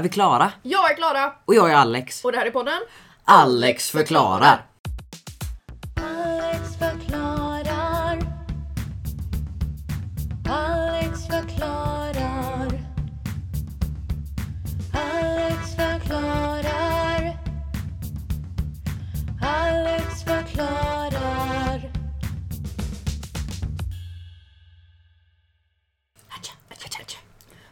Är vi klara? Jag är Klara Och jag är Alex. och det här är podden Alex förklarar. Alex förklarar. Alex förklarar. Alex förklarar. Alex förklarar.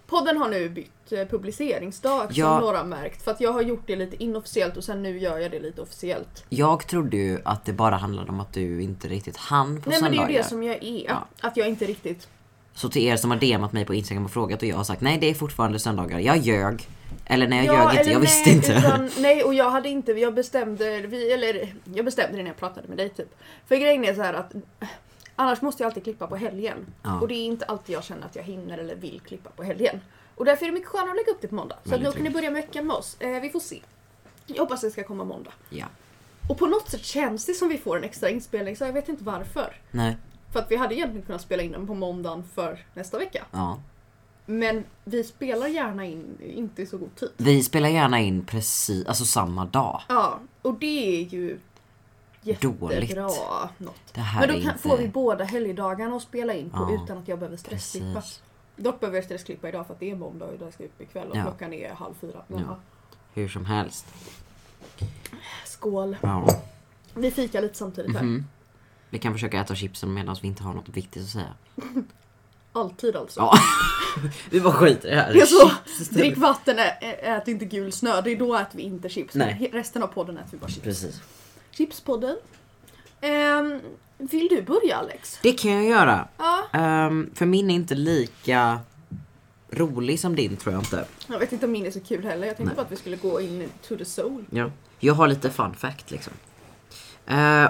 Podden har nu bytt publiceringsdag Ja. som några har märkt. För att jag har gjort det lite inofficiellt och sen nu gör jag det lite officiellt. Jag trodde ju att det bara handlade om att du inte riktigt hann på Nej men det är söndagar. ju det som jag är. Ja. Att jag inte riktigt... Så till er som har DMat mig på Instagram och frågat och jag har sagt nej det är fortfarande söndagar. Jag ljög. Eller nej jag Ja, ljög inte, jag nej, visste inte. Utan, nej och jag hade inte, jag bestämde, vi, eller jag bestämde det när jag pratade med dig typ. För grejen är så här att annars måste jag alltid klippa på helgen. Ja. Och det är inte alltid jag känner att jag hinner eller vill klippa på helgen. Och därför är det mycket skönare att lägga upp det på måndag. Så att nu kan ni börja med veckan med oss. Eh, vi får se. Jag hoppas det ska komma måndag. Ja. Och på något sätt känns det som vi får en extra inspelning så jag vet inte varför. Nej. För att vi hade egentligen kunnat spela in den på måndagen för nästa vecka. Ja. Men vi spelar gärna in, inte i så god tid. Vi spelar gärna in precis, alltså samma dag. Ja, och det är ju jättebra Dåligt. något. Det här Men då kan, inte... får vi båda helgdagarna att spela in på Ja, utan att jag behöver stressklippa. Dock behöver jag stressklippa idag för att det är måndag och jag ska upp ikväll och Ja. klockan är halv fyra. Ja. Hur som helst. Skål. Ja. Vi fikar lite samtidigt här. Mhm. Vi kan försöka äta chipsen medan vi inte har något viktigt att säga. Alltid alltså. Ja. vi bara skiter i det här. Det är så, drick vatten, ä- ät inte gul snö. Det är då äter vi inte chips. Nej. Resten av podden äter vi bara chips. Precis. Chipspodden. Ehm, vill du börja Alex? Det kan jag göra. Ja. Ehm, för min är inte lika rolig som din tror jag inte. Jag vet inte om min är så kul heller. Jag tänkte Nej. bara att vi skulle gå in to the soul. Ja. Jag har lite fun fact liksom. Eh,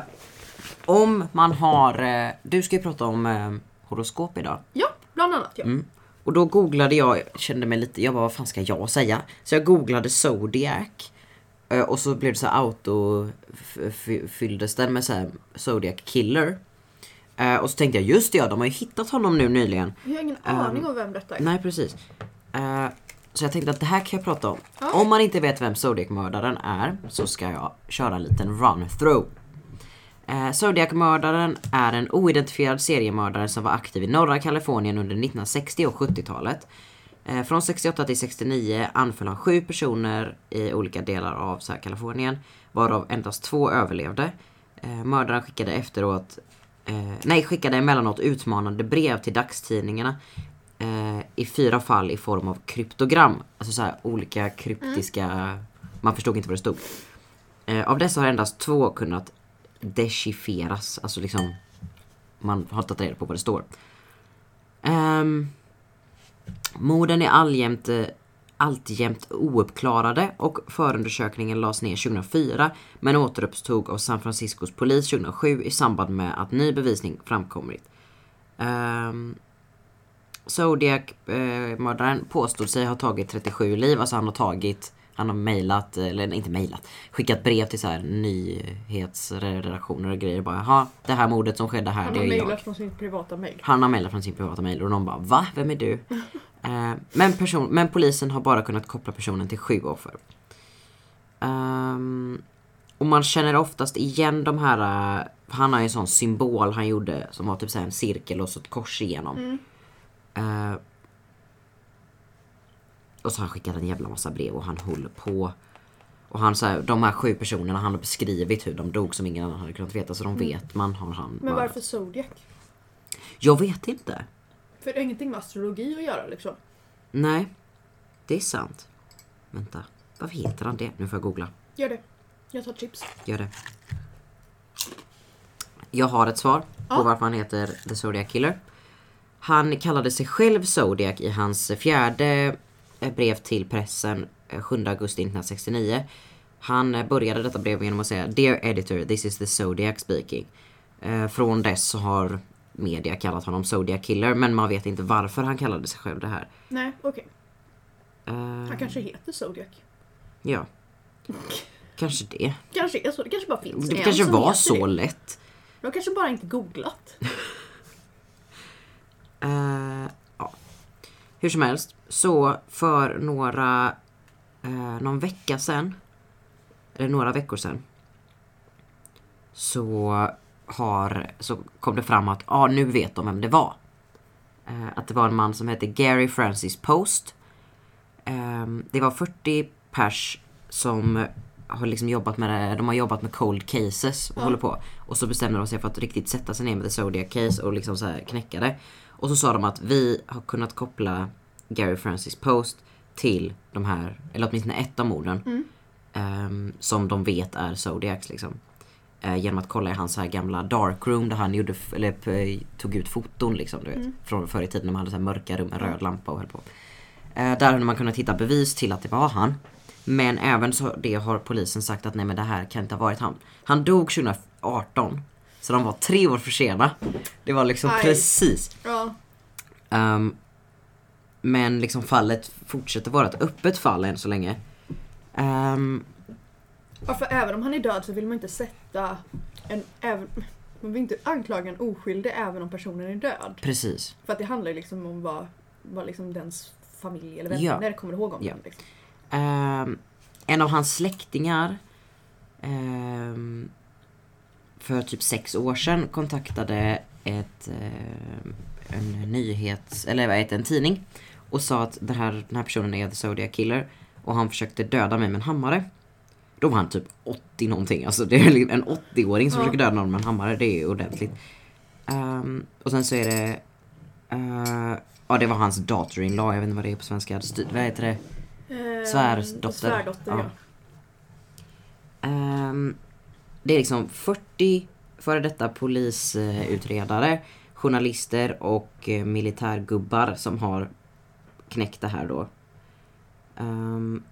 om man har... eh, du ska ju prata om eh, horoskop idag. Ja, bland annat ja. Mm. Och då googlade jag, kände mig lite, jag bara vad fan ska jag säga? Så jag googlade Zodiac. Eh, Och så blev det så här auto f- f- fylldes den med så här Zodiac killer. Eh, Och så tänkte jag just det ja, de har ju hittat honom nu nyligen. Jag har ingen Ehm, aning om vem detta är. Nej precis. Eh, så jag tänkte att det här kan jag prata om. Ja. Om man inte vet vem Zodiac-mördaren är så ska jag köra en liten run-through. Eh, Zodiac-mördaren är en oidentifierad seriemördare som var aktiv i norra Kalifornien under 1960 och 70-talet. Eh, från 68 till 69 anföll han sju personer i olika delar av så här, Kalifornien, varav endast två överlevde. Eh, mördaren skickade efteråt, eh, nej skickade emellanåt utmanande brev till dagstidningarna eh, i fyra fall i form av kryptogram. Alltså så här olika kryptiska, man förstod inte vad det stod. Eh, av dessa har endast två kunnat dechiffreras, alltså liksom man har tagit reda på vad det står. Um, morden är alltjämt, eh, alltjämt ouppklarade och förundersökningen lades ner 2004 men återuppstod av San Franciscos polis 2007 i samband med att ny bevisning framkommit. Um, Zodiac-mördaren påstod sig ha tagit 37 liv, alltså han har tagit han har mejlat, eller inte mejlat, skickat brev till så här nyhetsredaktioner och grejer bara Jaha, det här mordet som skedde här, Han det har är jag. mejlat från sin privata mejl. Han har mejlat från sin privata mejl och de bara va? Vem är du? Eh, men, person, men polisen har bara kunnat koppla personen till sju offer. Ehm, och man känner oftast igen de här, eh, han har ju en sån symbol han gjorde som var typ så en cirkel och så ett kors igenom. Eh, och så har han skickat en jävla massa brev och han håller på. Och han så här, de här sju personerna, han har beskrivit hur de dog som ingen annan hade kunnat veta så de vet man har han Men varför Zodiac? Jag vet inte. För det har ingenting med astrologi att göra liksom. Nej, det är sant. Vänta, varför heter han det? Nu får jag googla. Gör det. Jag tar chips. Gör det. Jag har ett svar på Ja. varför han heter The Zodiac Killer. Han kallade sig själv Zodiac i hans fjärde eh, brev till pressen eh, 7 augusti 1969. Han eh, började detta brev genom att säga Dear editor, this is the Zodiac speaking. Eh, Från dess så har media kallat honom Zodiac Killer men man vet inte varför han kallade sig själv det här. Nej, okej. Eh, Han kanske heter Zodiac. Ja. Kanske det. Kanske är så. Det kanske bara finns Det en kanske som var heter så det. lätt. De kanske bara inte googlat. Eh, ja. Hur som helst, så för några eh, någon vecka sen, eller några veckor sen, så har, så kom det fram att, ah, nu vet de vem det var. Eh, att det var en man som hette Gary Francis Post. Ehm, det var 40 pers som har liksom jobbat med de har jobbat med cold cases och håller på. Och så bestämde de sig för att riktigt sätta sig ner med the Zodiac case och liksom så här knäcka det. Och så sa de att vi har kunnat koppla Gary Francis Post till de här, eller åtminstone ett av morden. ehm, som de vet är Zodiacs liksom. Eh, genom att kolla i hans så här gamla darkroom där han gjorde, eller, tog ut foton liksom du vet. Från förr i tiden när man hade så här mörka rum med röd lampa och höll på. Eh, där hade man kunnat hitta bevis till att det var han. Men även så det har polisen sagt att nej men det här kan inte ha varit han. Han dog 2018. Så de var tre år för sena. Det var liksom Aj. precis. Ja. Ehm, men liksom fallet fortsätter vara ett öppet fall än så länge. Ehm, Ja, för även om han är död så vill man inte sätta en... Även, man vill inte anklaga en oskyldig även om personen är död. precis. För att det handlar ju liksom om vad, vad liksom dens familj eller Ja. vänner kommer ihåg om Ja. den. Liksom. Ehm, en av hans släktingar ehm, för typ sex år sedan kontaktade ett, ehm, en nyhets, eller det, en tidning och sa att den här, den här personen är the Zodiac Killer och han försökte döda mig med en hammare. Då var han typ 80 någonting, alltså det är en 80-åring som Ja. försöker döda någon med en hammare, det är ordentligt. Ehm, och sen så är det, eh, ja det var hans daughter-in-law, jag vet inte vad det är på svenska, Styr, vad heter det? Ehm, Svärdotter. Svärdotter, ja. Ja. Ehm, det är liksom 40 före detta polisutredare, journalister och eh, militärgubbar som har knäckt det här då. Ehm,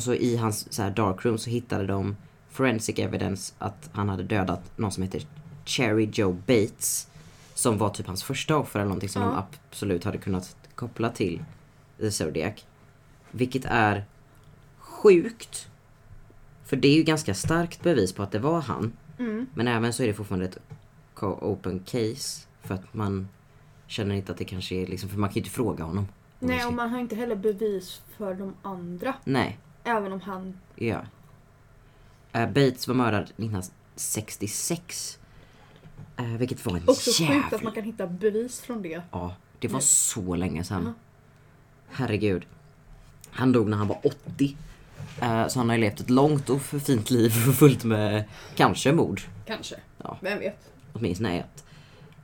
och så i hans så här darkroom så hittade de forensic evidence att han hade dödat någon som heter Cherry Joe Bates. Som var typ hans första offer eller någonting som Ja. de absolut hade kunnat koppla till The Zodiac. Vilket är sjukt. För det är ju ganska starkt bevis på att det var han. Mm. Men även så är det fortfarande ett open case. För att man känner inte att det kanske är liksom, för man kan ju inte fråga honom. Nej, och man har inte heller bevis för de andra. Nej, Även om han... ja. Eh, Bates var mördad 1966. Uh, vilket var en Också sjukt jävla... att man kan hitta bevis från det. Ja, det var Nej. så länge sedan. Ja. Herregud. Han dog när han var 80. Eh, så han har ju levt ett långt och fint liv fullt med kanske mord. Kanske. Ja. Vem vet? Åtminstone ett.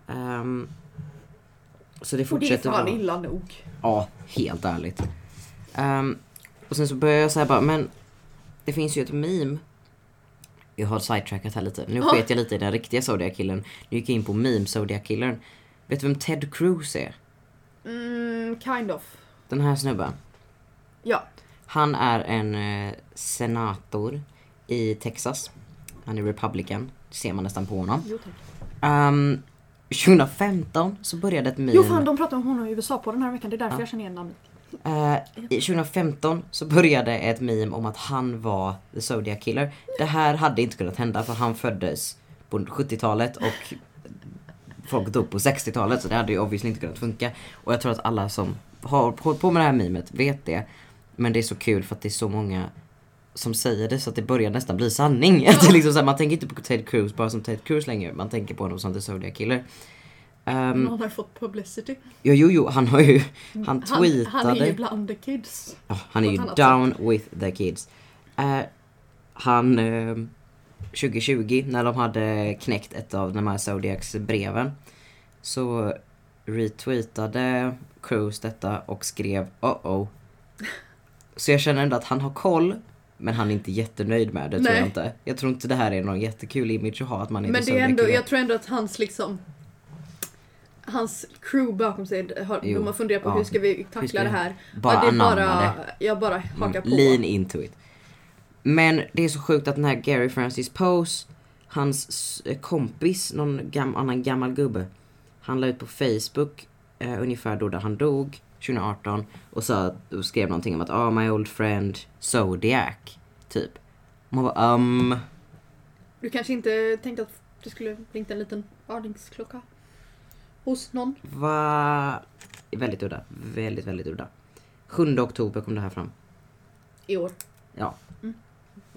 Ehm, så det Och det är fortsätter fan vara... illa nog. Ja, helt ärligt. Ehm, och sen så börjar jag säga bara, men det finns ju ett meme. Jag har sidetrackat här lite. Nu sket jag lite i den riktiga Zodiac-killen. Nu gick jag in på meme Zodiac-killern. Vet du vem Ted Cruz är? Mm, kind of. Den här snubben. Ja. Han är en eh, senator i Texas. Han är republican. Det ser man nästan på honom. Jo, tack. Um, 2015 så började ett meme. Jo fan, de pratar om honom i USA på den här veckan. Det är därför Ja. jag känner igen namnet. Eh, I 2015 så började ett meme om att han var the Zodiac Killer. Det här hade inte kunnat hända för han föddes på 70-talet och folk dog på 60-talet så det hade ju obviously inte kunnat funka. Och jag tror att alla som har hållit på med det här memet vet det. Men det är så kul för att det är så många som säger det så att det börjar nästan bli sanning. Att det liksom så här, man tänker inte på Ted Cruz bara som Ted Cruz längre. Man tänker på honom som the Zodiac Killer. Um, han har fått publicity. jo, jo, jo, han har ju, han tweetade. Han, han är ju bland the kids. Ja, han är ju down with the kids. Eh, han, eh, 2020 när de hade knäckt ett av de här Zodiacs breven så retweetade Cruz detta och skrev oh oh. Så jag känner ändå att han har koll men han är inte jättenöjd med det tror Nej. jag inte. Jag tror inte det här är någon jättekul image att ha att man är Men det är ändå, jag tror ändå att hans liksom Hans crew bakom sig, har, Jo, de har funderat på ja. hur ska vi tackla ska det här. bara ja, det är bara, det. Jag bara hakar på. Lean into it. Men det är så sjukt att den här Gary Francis Pose, hans kompis, någon gam, annan gammal gubbe, han la ut på Facebook eh, ungefär då där han dog, 2018, och, sa, och skrev någonting om att oh my old friend Zodiac, typ. Och man bara um, Du kanske inte tänkte att det skulle ringt en liten varningsklocka? Hos någon? vad... Väldigt udda. Väldigt, väldigt udda. 7 oktober kom det här fram. I år. Ja. Mm.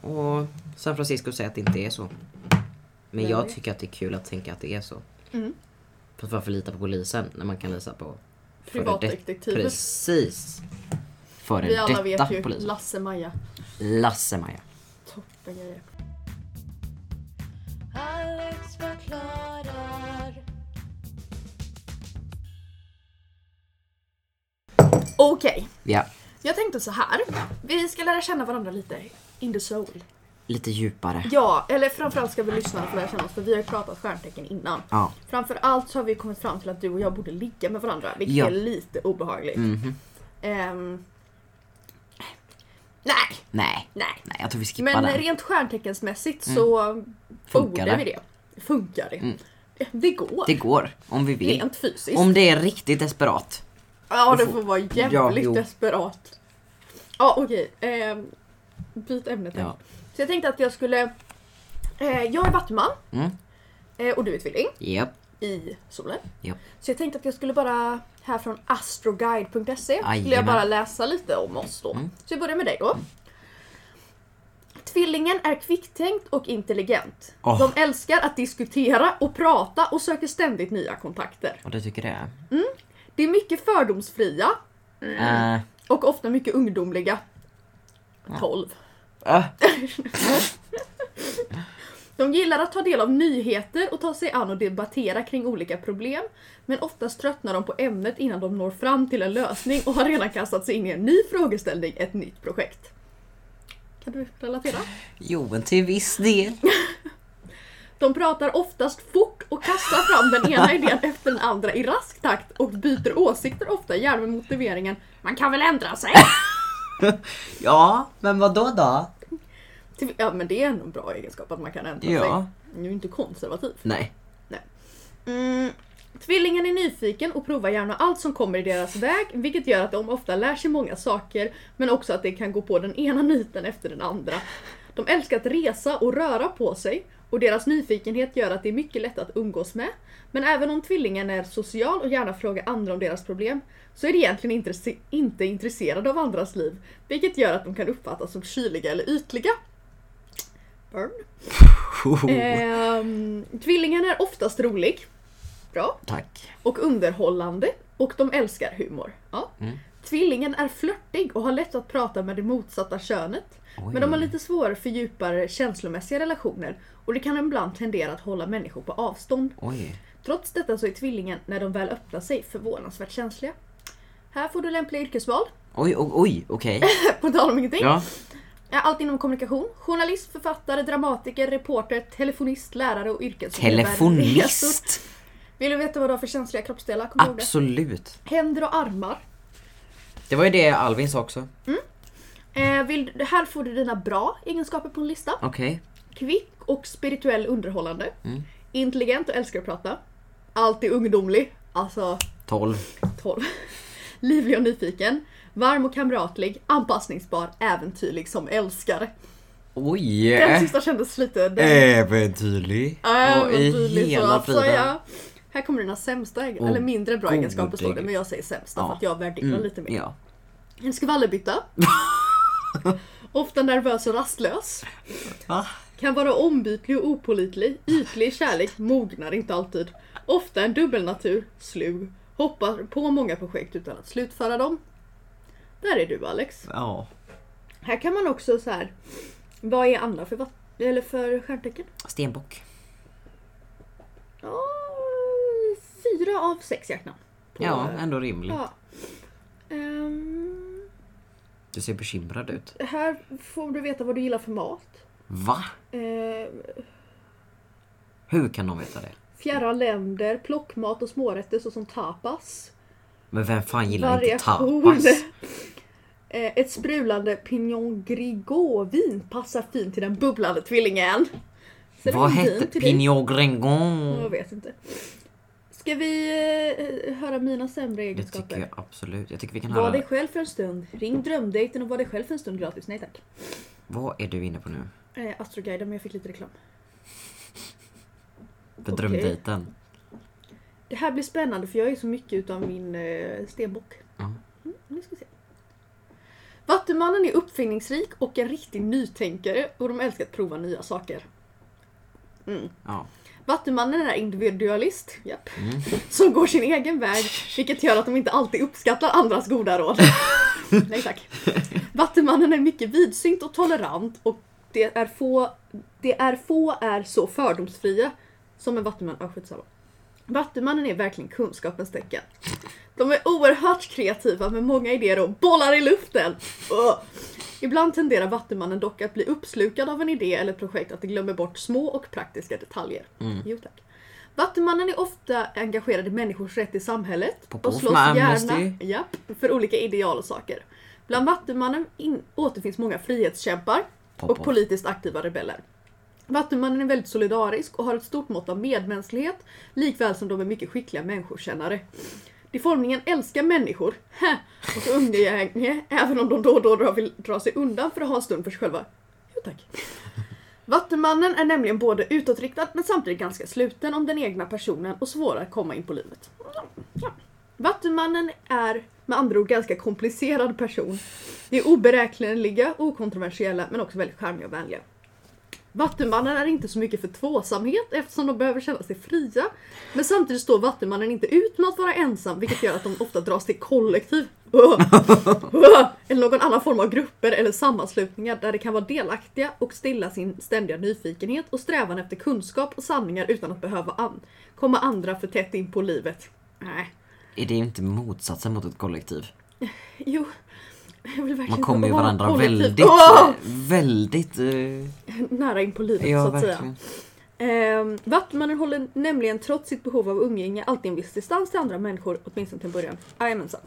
Och San Francisco säger att det inte är så. Men Nej. jag tycker att det är kul att tänka att det är så. Mm. Fast varför lita på polisen när man kan lita på Privatdetektiver. det- Precis. Före Vi alla vet ju polisen. Lasse-Maja. Lasse-Maja. Toppen grejer. Okej, Ja, jag tänkte så här. Vi ska lära känna varandra lite in the soul. lite djupare. Ja, eller framförallt ska vi lyssna få lära känna oss för vi har ju pratat stjärntecken innan. Ja. Framförallt så har vi kommit fram till att du och jag borde ligga med varandra, vilket Ja. är lite obehagligt. Mhm. Ehm, nej, Nej. nej. Nej, jag tror vi skippar Men den. rent stjärnteckensmässigt så Funkar borde det? vi det. Funkar det? Mm. Det går. Det går, om vi vill. Rent fysiskt. Om det är riktigt desperat. Ja, det får- får vara Ja, jävligt jo. desperat. Ja, okej. Ehm, byt ämne tack. Ja. Så jag tänkte att jag skulle... Eh, jag är vattuman Mm. eh, och du är tvilling Japp. i solen. Japp. Så jag tänkte att jag skulle bara här från astroguide.se skulle jag bara läsa lite om oss då. Mm. Så jag börjar med dig då. Tvillingen är kvicktänkt och intelligent. Åh. De älskar att diskutera och prata och söker ständigt nya kontakter. Och du tycker det? Det är mycket fördomsfria Mm. och ofta mycket ungdomliga. 12. Äh. De gillar att ta del av nyheter och ta sig an och debattera kring olika problem. Men oftast tröttnar de på ämnet innan de når fram till en lösning och har redan kastat sig in i en ny frågeställning, ett nytt projekt. Kan du relatera? Jo, men till viss del. De pratar oftast fort och kastar fram den ena idén efter den andra i rask takt och byter åsikter ofta, gärna med motiveringen “Man kan väl ändra sig?” Ja, men vad då då? Ja men det är ändå en bra egenskap att man kan ändra Ja. sig. Du är ju inte konservativ. Nej. Mm. Tvillingen är nyfiken och provar gärna allt som kommer i deras väg, vilket gör att de ofta lär sig många saker, men också att de kan gå på den ena niten efter den andra. De älskar att resa och röra på sig, och deras nyfikenhet gör att det är mycket lätt att umgås med. Men även om tvillingen är social och gärna frågar andra om deras problem, så är de egentligen intresse- inte intresserade av andras liv, vilket gör att de kan uppfattas som kyliga eller ytliga. Burn. Ehm, tvillingen är oftast rolig. Bra. Tack. Och underhållande. Och de älskar humor. Ja. Mm. Tvillingen är flörtig och har lätt att prata med det motsatta könet. Oj. Men de har lite svårare för djupare känslomässiga relationer. Och det kan ibland tendera att hålla människor på avstånd. Oj. Trots detta så är tvillingen, när de väl öppnar sig, förvånansvärt känsliga. Här får du lämpliga yrkesval. Oj, oj, oj, okej. På tal om ingenting. Ja. Allt inom kommunikation. Journalist, författare, dramatiker, reporter, telefonist, lärare och yrkesledare. Telefonist. Vill du veta vad du har för känsliga kroppsdelar? Kom. Absolut. Händer och armar. Det var ju det Alvin sa också. Eh, vill, här får du dina bra egenskaper på en lista. Okej. Kvick och spirituell underhållande. Mm. Intelligent och älskar att prata. Alltid ungdomlig. Alltså 12. 12. Livlig och nyfiken. Varm och kamratlig. Anpassningsbar. Äventyrlig som älskar. Oj! Den sista kändes lite... Den, Äventyrlig. äventyrlig så hela att friden. säga. Här kommer dina sämsta, egen- eller mindre bra egenskaper står det, men jag säger sämsta Ja. för att jag värderar Mm, lite mer. Ja. En skvallerbytta. Ofta nervös och rastlös. Va? Kan vara ombytlig och opålitlig. Ytlig i kärlek, mognar inte alltid. Ofta en dubbelnatur, slug. Hoppar på många projekt utan att slutföra dem. Där är du Alex. Ja. Här kan man också så här. Vad är andra för, vatt- eller för stjärntecken? Stenbock. Ja, fyra av sex hjärtan. Ja, ändå rimligt. ja. Ehm, Du ser bekymrad ut. här får du veta vad du gillar för mat. Va? Ehm, Hur kan de veta det? fjärran länder, plockmat och smårätter såsom tapas. Men vem fan gillar inte Variation. tapas? Eh, Ett sprudlande Pignon Grigaux-vin passar fint till den bubblande tvillingen. Vad hette? Pignon Jag Gringon? vet inte. Ska vi eh, höra mina sämre Det egenskaper? tycker jag absolut. Jag tycker vi kan Var höra. dig själv för en stund. Ring drömdejten och var dig själv för en stund gratis. Nej tack. Vad är du inne på nu? Eh, Astroguiden men jag fick lite reklam. För Okej. drömdejten? Det här blir spännande för jag är så mycket utav min eh, stenbock. Ja. Mm, nu ska vi se. Vattumannen är uppfinningsrik och en riktig nytänkare och de älskar att prova nya saker. Ja. Vattumannen är individualist, japp, som går sin egen väg, vilket gör att de inte alltid uppskattar andras goda råd. Nej tack. Vattumannen är mycket vidsynt och tolerant och det är få, det är få är så fördomsfria som en vattuman. Ah, skitsamma. Vattumannen är verkligen kunskapens tecken. De är oerhört kreativa med många idéer och bollar i luften. Ugh. Ibland tenderar Vattumannen dock att bli uppslukad av en idé eller projekt att det glömmer bort små och praktiska detaljer. Jo tack. Vattumannen är ofta engagerad i människors rätt i samhället och slåss gärna japp, för olika ideal och saker. Bland Vattumannen in, återfinns många frihetskämpar och politiskt aktiva rebeller. Vattumannen är väldigt solidarisk och har ett stort mått av medmänsklighet, likväl som de är mycket skickliga människokännare. Deformningen älskar människor hä, och umgänge, även om de då och då drar- vill dra sig undan för att ha en stund för sig själva. Jo tack. Vattumannen är nämligen både utåtriktad men samtidigt ganska sluten om den egna personen och svårare att komma in på livet. Ja. Vattumannen är med andra ord ganska komplicerad person. De är oberäkneliga, okontroversiella men också väldigt charmiga och vänliga. Vattumannen är inte så mycket för tvåsamhet eftersom de behöver känna sig fria. Men samtidigt står Vattumannen inte ut med att vara ensam vilket gör att de ofta dras till kollektiv. Eller någon annan form av grupper eller sammanslutningar där de kan vara delaktiga och stilla sin ständiga nyfikenhet och strävan efter kunskap och sanningar utan att behöva an- komma andra för tätt in på livet. Nej. Är det inte motsatsen mot ett kollektiv? Jo. Verkligen Man kommer ju vara varandra väldigt, Åh! väldigt... eh, Nära in på livet så ja, att säga. verkligen. Ehm, Vattumannen håller nämligen trots sitt behov av umgänge alltid en viss distans till andra människor, åtminstone till början. Jajamensan.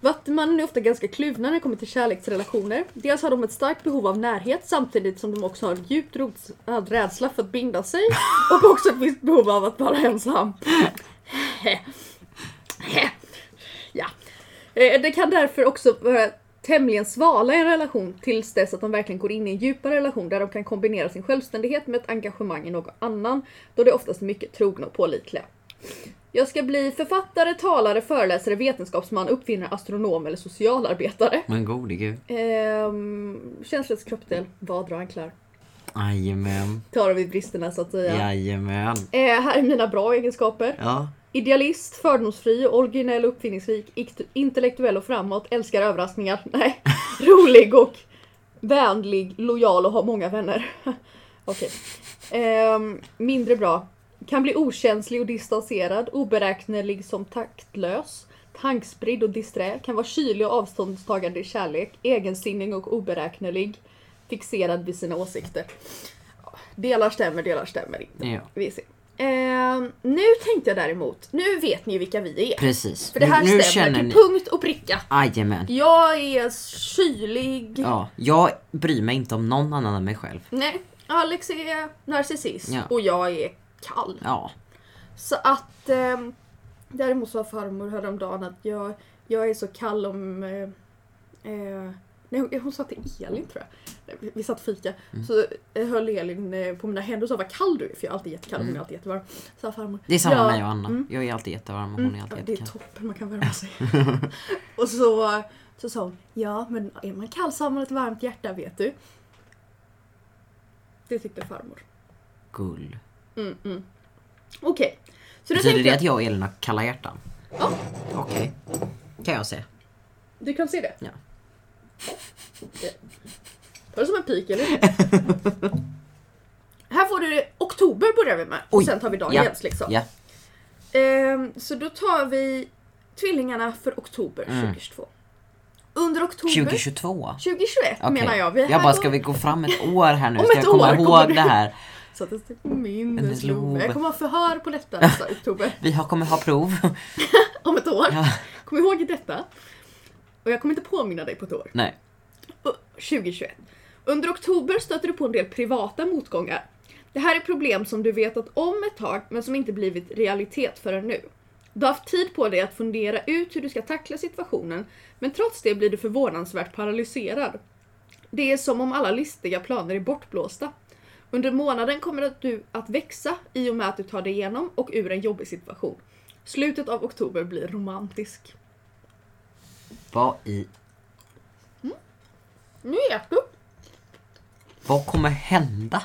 Vattumannen är ofta ganska kluvna när det kommer till kärleksrelationer. Dels har de ett starkt behov av närhet samtidigt som de också har en djupt rotad rädsla för att binda sig och också ett visst behov av att vara ensam. ja. Eh, Det kan därför också vara tämligen svala i en relation tills dess att de verkligen går in i en djupare relation där de kan kombinera sin självständighet med ett engagemang i någon annan, då de oftast är mycket trogna och pålitliga. Jag ska bli författare, talare, föreläsare, vetenskapsman, uppfinnare, astronom eller socialarbetare. Men gode gud. Ehm, känslets kroppsdel, vad drar? Jajamän. Tar vi bristerna så att säga. Jajamän. Eh, här är mina bra egenskaper. Ja. Idealist, fördomsfri, originell, uppfinningsrik, intellektuell och framåt, älskar överraskningar. Nej. Rolig och vänlig, lojal och har många vänner. Okej. Ehm, mindre bra. Kan bli okänslig och distanserad, oberäknelig som taktlös. Tankspridd och disträ, kan vara kylig och avståndstagande i kärlek, egensinnig och oberäknelig, fixerad vid sina åsikter. Delar stämmer, delar stämmer inte. ja. Vi ser. Ehm, nu tänkte jag däremot, nu vet ni vilka vi är. Precis. För det här nu, nu stämmer till ni... punkt och pricka. Jajamän. Jag är kylig. Ja, jag bryr mig inte om någon annan än mig själv. Nej, Alex är narcissist Ja. och jag är kall. Ja. Så att ehm, däremot sa farmor häromdagen att jag, jag är så kall om... Eh, eh, nej, hon, sa till Elin tror jag. Vi- satt fika. Mm. Så eh, höll Elin eh, på mina händer och sa vad kall du är för jag är alltid jättekall och hon är alltid jättevarm. Sa farmor. Mm. Det är samma "Ja, med jag och Anna. mm, Jag är alltid jättevarm och hon är Ja, alltid det är jättekall. toppen, man kan värma sig. och så, så sa hon, ja men är man kall så har man ett varmt hjärta vet du. Det tyckte farmor. Gull. Mm, mm. Okej. Så då Betyder tänkte det att jag och Elin har kalla hjärtan? Ja. Okej. Kan jag se. du kan se det? Ja. Var det som en pik eller? Här får du oktober börjar vi med. Och Oj, sen tar vi dagens liksom. Ja. Ehm, så då tar vi tvillingarna för oktober Mm. 2022. Under oktober 2022? 2021 Okej. menar jag. Vi Jag här bara, ska vi gå fram ett år här nu? Om Ska ett jag komma år kommer ihåg du- det här? Så att det står på minneslov. Jag kommer ha förhör på detta nästa oktober. Vi har, kommer ha prov. Om ett år. Ja. Kom ihåg detta. Och jag kommer inte påminna dig på ett år. Nej. Och 2021. Under oktober stöter du på en del privata motgångar. Det här är problem som du vetat om ett tag men som inte blivit realitet förrän nu. Du har haft tid på dig att fundera ut hur du ska tackla situationen men trots det blir du förvånansvärt paralyserad. Det är som om alla listiga planer är bortblåsta. Under månaden kommer du att växa i och med att du tar dig igenom och ur en jobbig situation. Slutet av oktober blir romantisk. Vad i... Nu ät du. Vad kommer hända?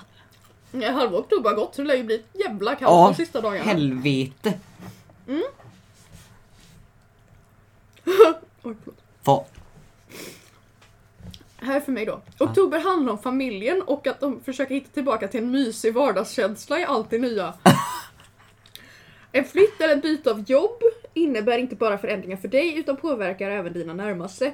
Ja, halva oktober har gått så det lär ju bli ett jävla kaos Ja, de sista dagarna. helvete. Oj, förlåt. Vad? Här för mig då. Oktober handlar om familjen och att de försöker hitta tillbaka till en mysig vardagskänsla i allt det nya. En flytt eller ett byte av jobb innebär inte bara förändringar för dig utan påverkar även dina närmaste.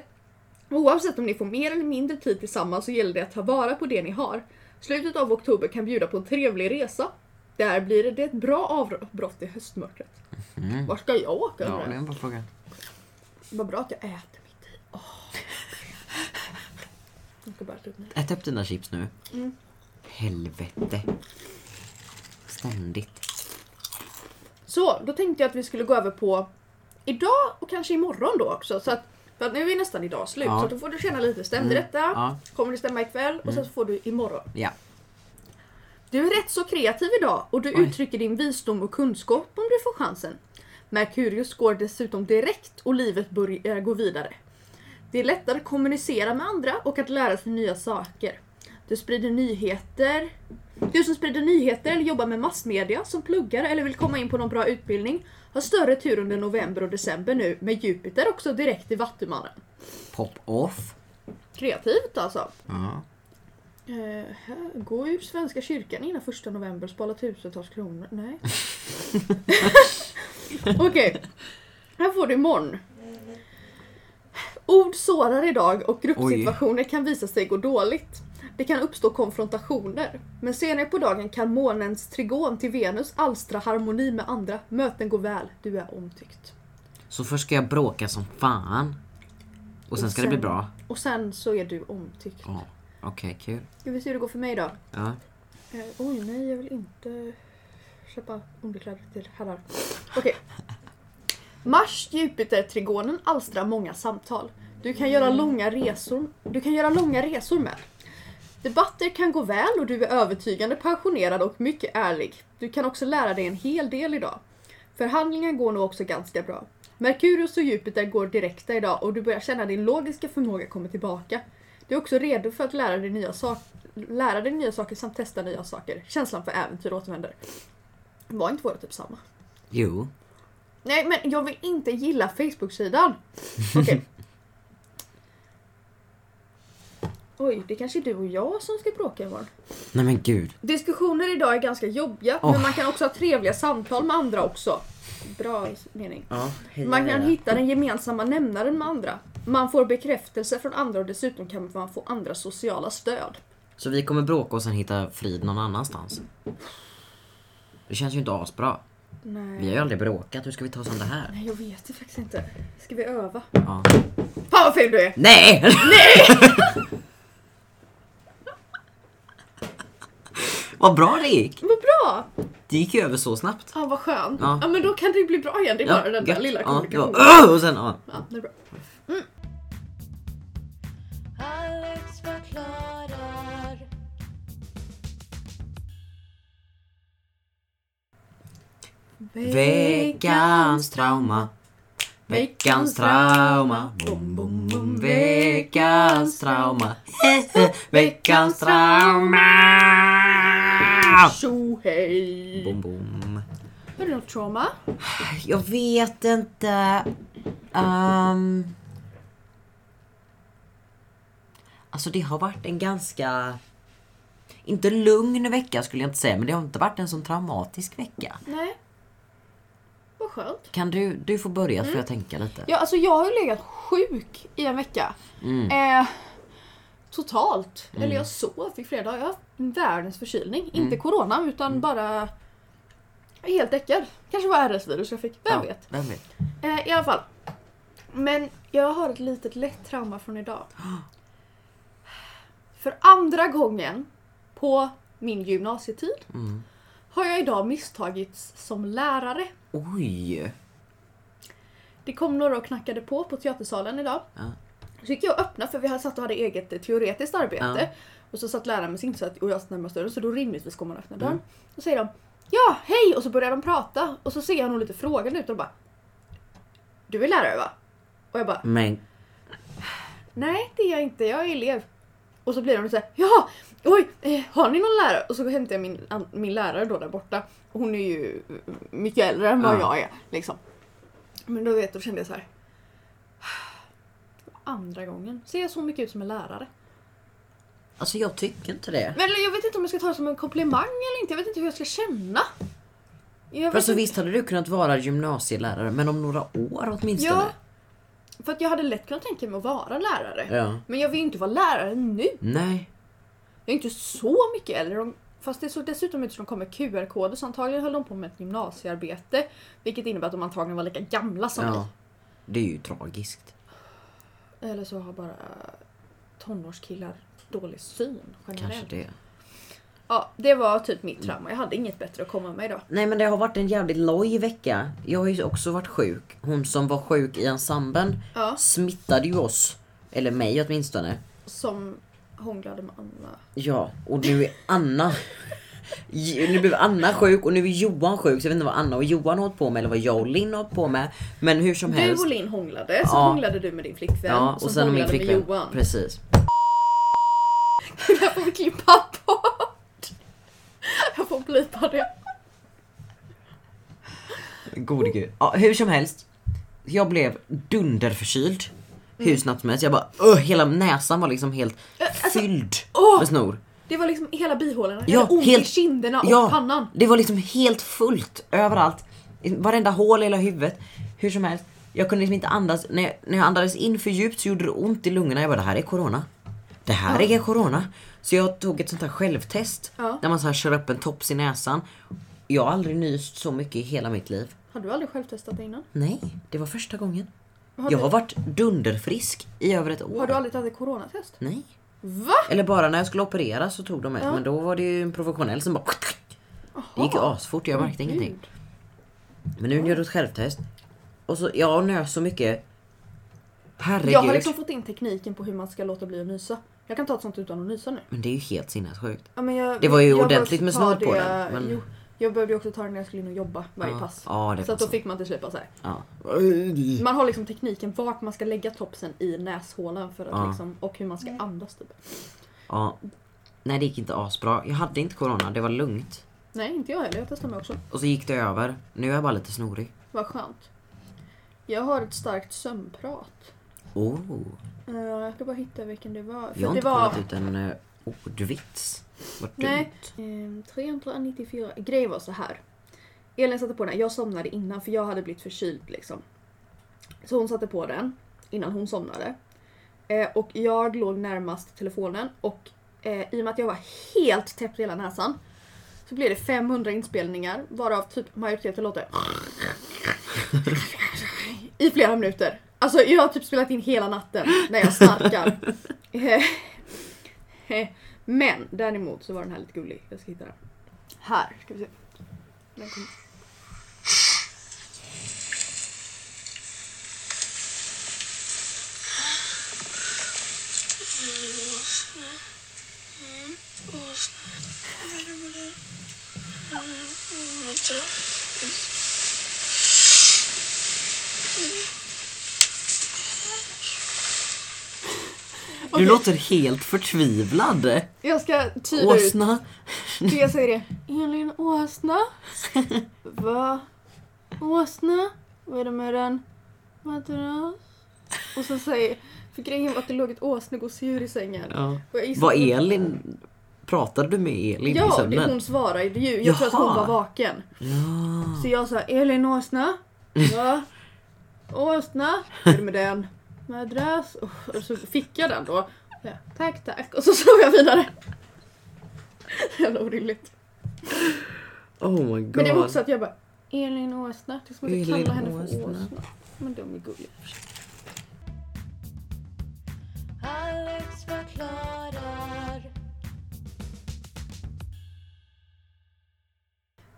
Oavsett om ni får mer eller mindre tid tillsammans så gäller det att ta vara på det ni har. Slutet av oktober kan bjuda på en trevlig resa. Där blir det ett bra avbrott i höstmörkret. Mm. Var ska jag åka? Ja, det är en bra fråga. Vad bra att jag äter mitt i. Mig. Ät upp dina chips nu. Mm. Helvete. Ständigt. Så, då tänkte jag att vi skulle gå över på idag och kanske imorgon då också. Så att, för att nu är vi nästan idag slut, Ja. så då får du känna lite. Stämde Mm. detta? Ja. Kommer det stämma ikväll? Och sen så får du imorgon. Ja. Du är rätt så kreativ idag och du Oj. uttrycker din visdom och kunskap om du får chansen. Merkurius går dessutom direkt och livet börjar gå vidare. Det är lättare att kommunicera med andra och att lära sig nya saker. Du sprider nyheter. Du som sprider nyheter eller jobbar med massmedia, som pluggar eller vill komma in på någon bra utbildning har större tur under november och december nu med Jupiter också direkt i Vattumannen. Pop off. Kreativt alltså. Ja. Eh, gå ur Svenska kyrkan innan första november och spara tusentals kronor. Nej. Okej. Här får du imorgon. Ord sårar idag och gruppsituationer kan visa sig gå dåligt. Det kan uppstå konfrontationer. Men senare på dagen kan månens trigon till Venus alstra harmoni med andra. Möten går väl. Du är omtyckt. Så först ska jag bråka som fan. Och sen ska det bli bra. Och sen så är du omtyckt. Ja. Okej, kul. Ska vi se hur det går för mig då? Ja. Eh, oj, nej jag vill inte köpa underkläder till herrar. Okej. Mars, Jupiter, trigonen alstrar många samtal. Du kan göra långa resor. Du kan göra långa resor med. Debatter kan gå väl och du är övertygande, passionerad och mycket ärlig. Du kan också lära dig en hel del idag. Förhandlingar går nog också ganska bra. Merkurius och Jupiter går direkta idag och du börjar känna din logiska förmåga kommer tillbaka. Du är också redo för att lära dig nya, sak- lära dig nya saker samt testa nya saker. Känslan för äventyr återvänder. Var inte våra typ samma? Jo. Nej, men jag vill inte gilla Facebook-sidan. Okej. Oj, det kanske är du och jag som ska bråka imorgon. Nej men gud. Diskussioner idag är ganska jobbiga, Åh. men man kan också ha trevliga samtal med andra också. Bra mening. Ja, Man kan hitta den gemensamma nämnaren med andra. Man får bekräftelse från andra och dessutom kan man få andra sociala stöd. Så vi kommer bråka och sen hitta frid någon annanstans? Det känns ju inte asbra. Nej. Vi har ju aldrig bråkat, hur ska vi ta oss an det här? Nej, jag vet det faktiskt inte. Ska vi öva? Ja. Fan vad ful du är! Nej! Vad bra det gick! Vad bra! Det gick ju över så snabbt. Ja, vad skönt. Ja. Ja. men då kan det bli bra igen. Det är bara den där gött. lilla Ja, kommunikationen. det var- och sen, ja. Ja, det är bra. Alex förklarar. Veckans trauma. Veckans trauma. Bom, bom, bom. Veckans trauma. Veckans trauma. Tjo hej! Bom, bom. Har du något trauma? Jag vet inte. Um... Alltså det har varit en ganska... Inte lugn vecka skulle jag inte säga, men det har inte varit en sån traumatisk vecka. Nej. Vad skönt. Kan du, du får börja så får jag tänka lite. Ja, alltså jag har ju legat sjuk i en vecka. Mm. Eh, totalt. Eller jag sov i fredag. Jag har haft världens förkylning. Inte corona utan bara helt däckad. Kanske var RS-virus jag fick. Vem Ja, vet? Vem vet? Eh, I alla fall. Men jag har ett litet lätt trauma från idag. För andra gången på min gymnasietid Mm. har jag idag misstagits som lärare. Oj! Det kom några och knackade på på teatersalen idag. Ja. Så gick jag och öppnade för vi hade satt och hade eget eh, teoretiskt arbete. Ja. Och så satt läraren med sin så att, och jag satt närmast dörren så då rimligtvis kommer man öppna dörren. Mm. Och säger de Ja, hej! Och så börjar de prata och så ser jag nog lite frågande ut och bara Du är lärare va? Och jag bara Men Nej det är jag inte, jag är elev. Och så blir de så här, ja, oj, eh, har ni någon lärare? Och så hämtar jag min, min lärare då där borta. Och hon är ju eh, mycket äldre än vad Ja. jag är. Liksom. Men då vet du, kände jag så här. Andra gången ser jag så mycket ut som en lärare. Alltså jag tycker inte det. Men jag vet inte om jag ska ta det som en komplimang eller inte. Jag vet inte hur jag ska känna. Jag Alltså inte. visst hade du kunnat vara gymnasielärare, men om några år åtminstone. Ja. För att jag hade lätt kunnat tänka mig att vara lärare. Ja. Men jag vill ju inte vara lärare nu. Nej. Jag är inte så mycket äldre. Fast det såg dessutom ut som de kom med QR-koder så antagligen höll de på med ett gymnasiearbete. Vilket innebär att de antagligen var lika gamla som Ja. Det är ju tragiskt. Eller så har bara tonårskillar dålig syn Kanske generellt. det. Ja, det var typ mitt trauma. Jag hade inget bättre att komma med idag. Nej men det har varit en jävligt loj vecka. Jag har ju också varit sjuk. Hon som var sjuk i ensemblen Ja. smittade ju oss. Eller mig åtminstone. Som hånglade med Anna. Ja, och nu är Anna... Nu blev Anna sjuk och nu är Johan sjuk så jag vet inte vad Anna och Johan har hållit på med eller vad jag och Linn har hållit på med. Men hur som Du helst. och Linn hånglade, så Ja. hånglade du med din flickvän. Ja, och sen min flickvän. med Johan. Precis. Det där får vi klippa bort. Jag får blipa det. Gode gud. Ja, hur som helst. Jag blev dunderförkyld. Hur snabbt som helst. Jag bara öh, hela näsan var liksom helt alltså, fylld åh! med snor. Det var liksom hela bihålorna. Jag Ja, hade ont helt- i kinderna och Ja, pannan. det var liksom helt fullt överallt. Varenda hål i hela huvudet. Hur som helst. Jag kunde liksom inte andas. När jag, när jag andades in för djupt så gjorde det ont i lungorna. Jag bara, det här är corona. Det här är corona. Så jag tog ett sånt här självtest. Ja. Där man så här kör upp en tops i näsan. Jag har aldrig nyst så mycket i hela mitt liv. Har du aldrig självtestat det innan? Nej, det var första gången. Har, Jag du, har varit dunderfrisk i över ett år. har du aldrig tagit coronatest? Nej. Va? Eller bara när jag skulle opereras så tog de ett. Ja. Men då var det ju en professionell som bara... Det gick ju asfort, jag märkte Åh, ingenting. Men nu gör du ett självtest. Och så, jag nös så mycket. Herregud. Jag har liksom fått in tekniken på hur man ska låta bli att nysa. Jag kan ta ett sånt utan att nysa nu. Men det är ju helt sinnessjukt. Ja, men jag, Det var ju ordentligt med snor på det- den, men- Jo, jag behövde också ta det när jag skulle in och jobba varje Ja, pass. ja, det så att då fick man till slut bara så här. Ja. Man har liksom tekniken vart man ska lägga topsen i näshålan för att liksom, och hur man ska andas typ. ja. Nej det gick inte asbra. Jag hade inte corona, det var lugnt. Nej, inte jag heller. Jag testade mig också. Och så gick det över. Nu är jag bara lite snorig. Vad skönt. Jag har ett starkt sömnprat. Oh. Eh, jag ska bara hitta vilken det var. För Jag har det inte var... kollat ut en uh, ordvits. Vad Nej. dumt. Eh, 394. Grejen var så här. Elin satte på den. Jag somnade innan för jag hade blivit förkyld liksom. Så hon satte på den innan hon somnade. Eh, och jag låg närmast telefonen och eh, i och med att jag var helt täppt i hela näsan så blev det 500 inspelningar varav typ majoriteten låter i flera minuter. Alltså jag har typ spelat in hela natten när jag snarkar. Eh, men däremot så var den här lite gullig. Jag ska hitta den. Här ska vi se. Den kom. Mm. Du Okej. låter helt förtvivlad. Jag ska tyda ut. Åsna. Ska jag säga det? Elin Åsna? Va? Åsna? Vad är det med den? Madras? Och så säger... För grejen var att det låg ett åsnegosedjur i sängen. Ja. Var Elin... Pratade du med Elin i Ja, det, sömnen? hon svarade ju. Jag tror att hon Jaha. var vaken. Ja. Så jag sa Elin Åsna? Va? Åsna? Hur är det med den? Madras? Och så fick jag den då. Ja, tack, tack. Och så slog jag vidare. Jävla orimligt. Oh my god. Men det var också att jag bara Elin Åsna. Det är som att jag Elin kallar henne för Åsna. Åsna. Men de är gulliga. Alex förklarar.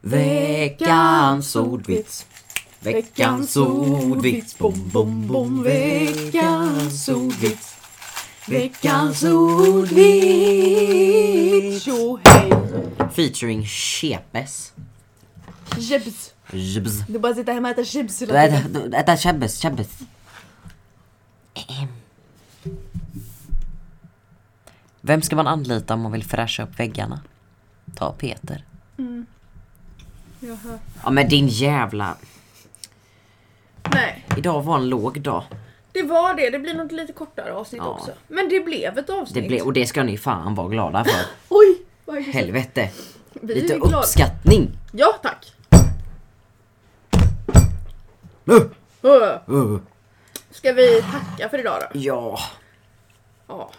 Veckans ordvits. Veckans ordvits. Bom, bom, bom. Veckans ordvits. Veckans ordvits. Tjo hej! Featuring Chepes. Jebs. Jibs. Du bara sitter hemma och äter chips hela tiden. Äta äta Chebes, Chebes. Vem ska man anlita om man vill fräscha upp väggarna? Ta Peter. Jaha. Ja men din jävla... Nej, Idag var en låg dag. det var det. Det blir nog lite kortare avsnitt Ja. också. Men det blev ett avsnitt. Det blev, och det ska ni fan vara glada för. Oj! vad aggressivt. Helvete. Vi Lite är glada. uppskattning. Ja, tack. Uh, Uh. uh. Ska vi tacka för idag då? Ja. Ja.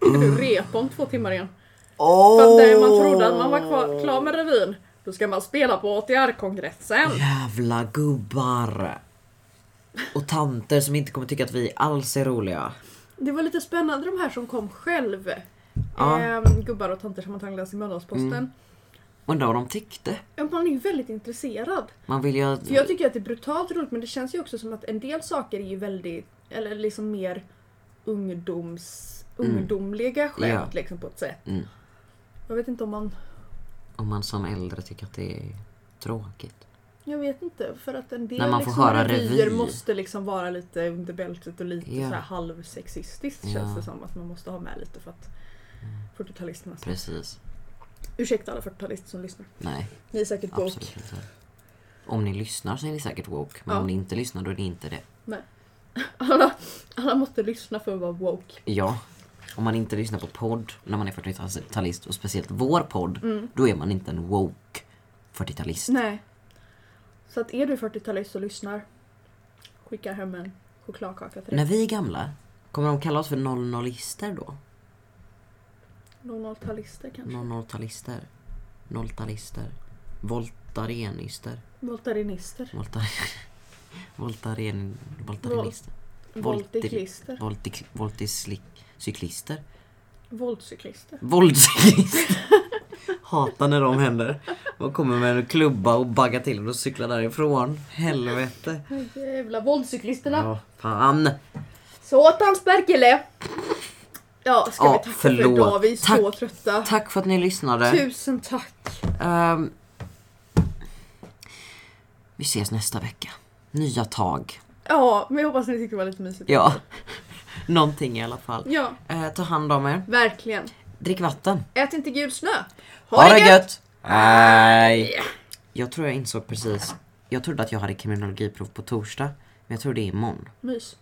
Ska du repa om två timmar igen? För att där man trodde att man var kvar, klar med revyn, då ska man spela på ATR-kongressen. Jävla gubbar. Och tanter som inte kommer tycka att vi alls är roliga. Det var lite spännande de här som kom själv. Ja. Ehm, gubbar och tanter som antagligen i Mölndalsposten. Mm. Undrar vad de tyckte. Ja, Man är ju väldigt intresserad. Man vill ju... För jag tycker att det är brutalt roligt men det känns ju också som att en del saker är ju väldigt, eller liksom mer ungdoms, ungdomliga skämt Mm. Ja. liksom på ett sätt. Mm. Jag vet inte om man, Om man som äldre tycker att det är tråkigt. jag vet inte för att en del När man får liksom höra revyer revy. måste liksom vara lite under bältet och lite Ja. så här halvsexistiskt Ja. känns det som att man måste ha med lite för att 40-talisterna ska- Precis. Ursäkta alla 40-talister som lyssnar. Nej, Ni är säkert woke. absolut inte. Om ni lyssnar så är ni säkert woke. Men Ja. om ni inte lyssnar då är ni inte det. Alla, alla måste lyssna för att vara woke. Ja. Om man inte lyssnar på podd när man är 40-talist och speciellt vår podd. Mm. Då är man inte en woke 40-talist. Nej. Så att är du 40-talist och lyssnar, skicka hem en chokladkaka till När dig. vi är gamla, kommer de kalla oss för 00-lister då? 00-talister kanske. 00-talister? Nolltalister? Voltarenister? Voltarinister. Voltar... Voltaren... Voltarenister? Voltiklister. Voltik... Voltiscyklister? Voltcyklister. Våldscyklister! Hatar när de händer. Man kommer med en klubba och baggar till och cyklar därifrån. Helvete. Jävla våldscyklisterna. Ja, fan. Såtans Berkele! Ja, ska Ja, vi tacka förlåt. för idag? Vi är så Tack. trötta. Tack för att ni lyssnade. Tusen tack. Ehm, vi ses nästa vecka. Nya tag. Ja, men jag hoppas ni tyckte det var lite mysigt. Ja. Någonting i alla fall. Ja, Eh, ta hand om er. verkligen. Drick vatten. Ät inte gul snö. Ha det gött! Hej! Jag tror jag insåg precis. Jag trodde att jag hade kriminologiprov på torsdag. Men jag tror det är imorgon. Mys.